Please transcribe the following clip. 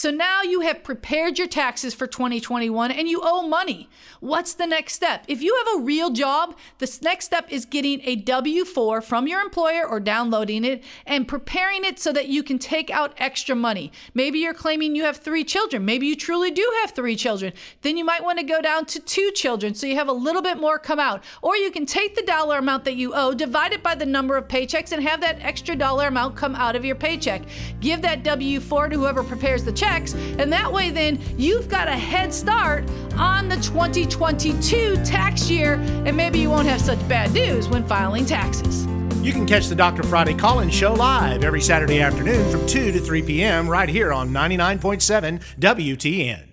So now you have prepared your taxes for 2021 and you owe money. What's the next step? If you have a real job, the next step is getting a W 4 from your employer or downloading it and preparing it so that you can take out extra money. Maybe you're claiming you have three children. Maybe you truly do have three children. Then you might want to go down to two children so you have a little bit more come out. Or you can take the dollar amount that you owe, divide it by the number of paychecks, and have that extra dollar amount come out of your paycheck. Give that W 4 to whoever prepares the checks, and that way, then you've got a head start on the 2022 tax year, and maybe you won't have such bad news when filing taxes. You can catch the Dr. Friday call in show live every Saturday afternoon from 2 to 3 p.m. right here on 99.7 WTN.